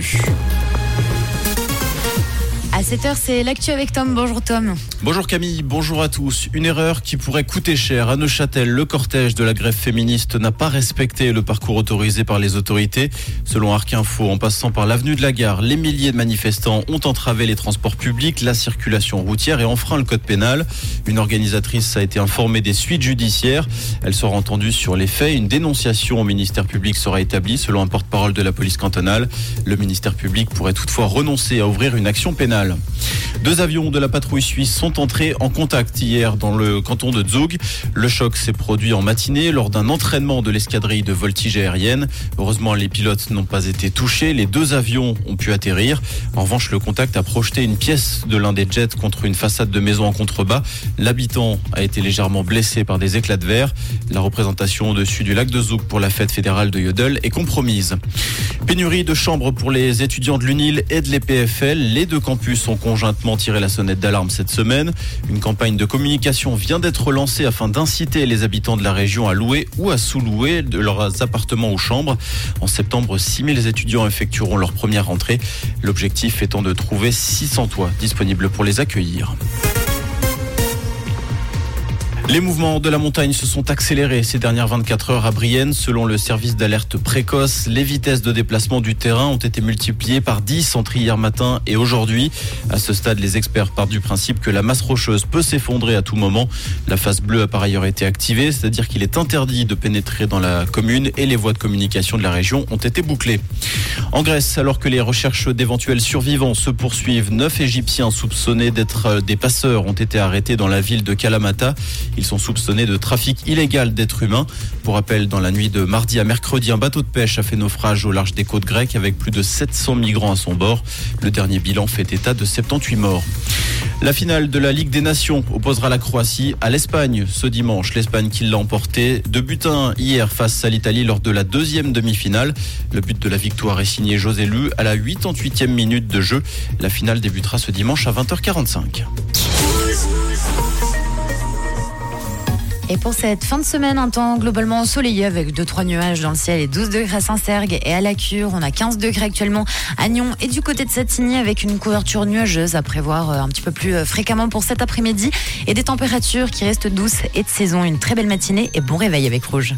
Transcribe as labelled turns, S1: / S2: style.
S1: Shh.
S2: À 7h, c'est l'actu avec Tom. Bonjour Tom.
S1: Bonjour Camille, bonjour à tous. Une erreur qui pourrait coûter cher. À Neuchâtel, le cortège de la grève féministe n'a pas respecté le parcours autorisé par les autorités. Selon Arc Info, en passant par l'avenue de la gare, les milliers de manifestants ont entravé les transports publics, la circulation routière et enfreint le code pénal. Une organisatrice a été informée des suites judiciaires. Elle sera entendue sur les faits. Une dénonciation au ministère public sera établie selon un porte-parole de la police cantonale. Le ministère public pourrait toutefois renoncer à ouvrir une action pénale. Deux avions de la patrouille suisse sont entrés en contact hier dans le canton de Zug. Le choc s'est produit en matinée lors d'un entraînement de l'escadrille de voltige aérienne. Heureusement, les pilotes n'ont pas été touchés. Les deux avions ont pu atterrir. En revanche, le contact a projeté une pièce de l'un des jets contre une façade de maison en contrebas. L'habitant a été légèrement blessé par des éclats de verre. La représentation au-dessus du lac de Zug pour la fête fédérale de Yodel est compromise. Pénurie de chambres pour les étudiants de l'UNIL et de l'EPFL. Les deux campus conjointement tiré la sonnette d'alarme cette semaine. Une campagne de communication vient d'être lancée afin d'inciter les habitants de la région à louer ou à sous-louer de leurs appartements ou chambres. En septembre, 6000 étudiants effectueront leur première rentrée. L'objectif étant de trouver 600 toits disponibles pour les accueillir. Les mouvements de la montagne se sont accélérés ces dernières 24 heures à Brienne. Selon le service d'alerte précoce, les vitesses de déplacement du terrain ont été multipliées par 10 entre hier matin et aujourd'hui. À ce stade, les experts partent du principe que la masse rocheuse peut s'effondrer à tout moment. La phase bleue a par ailleurs été activée, c'est-à-dire qu'il est interdit de pénétrer dans la commune et les voies de communication de la région ont été bouclées. En Grèce, alors que les recherches d'éventuels survivants se poursuivent, neuf Égyptiens soupçonnés d'être des passeurs ont été arrêtés dans la ville de Kalamata. Ils sont soupçonnés de trafic illégal d'êtres humains. Pour rappel, dans la nuit de mardi à mercredi, un bateau de pêche a fait naufrage au large des côtes grecques avec plus de 700 migrants à son bord. Le dernier bilan fait état de 78 morts. La finale de la Ligue des Nations opposera la Croatie à l'Espagne ce dimanche. L'Espagne qui l'a emporté de but hier face à l'Italie lors de la deuxième demi-finale. Le but de la victoire est signé José Lu à la 88e minute de jeu. La finale débutera ce dimanche à 20h45.
S2: Et pour cette fin de semaine, un temps globalement ensoleillé avec 2-3 nuages dans le ciel et 12 degrés à Saint-Sergue et à la Cure. On a 15 degrés actuellement à Nyon et du côté de Satigny avec une couverture nuageuse à prévoir euh, un petit peu plus euh, fréquemment pour cet après-midi et des températures qui restent douces et de saison. Une très belle matinée et bon réveil avec Rouge.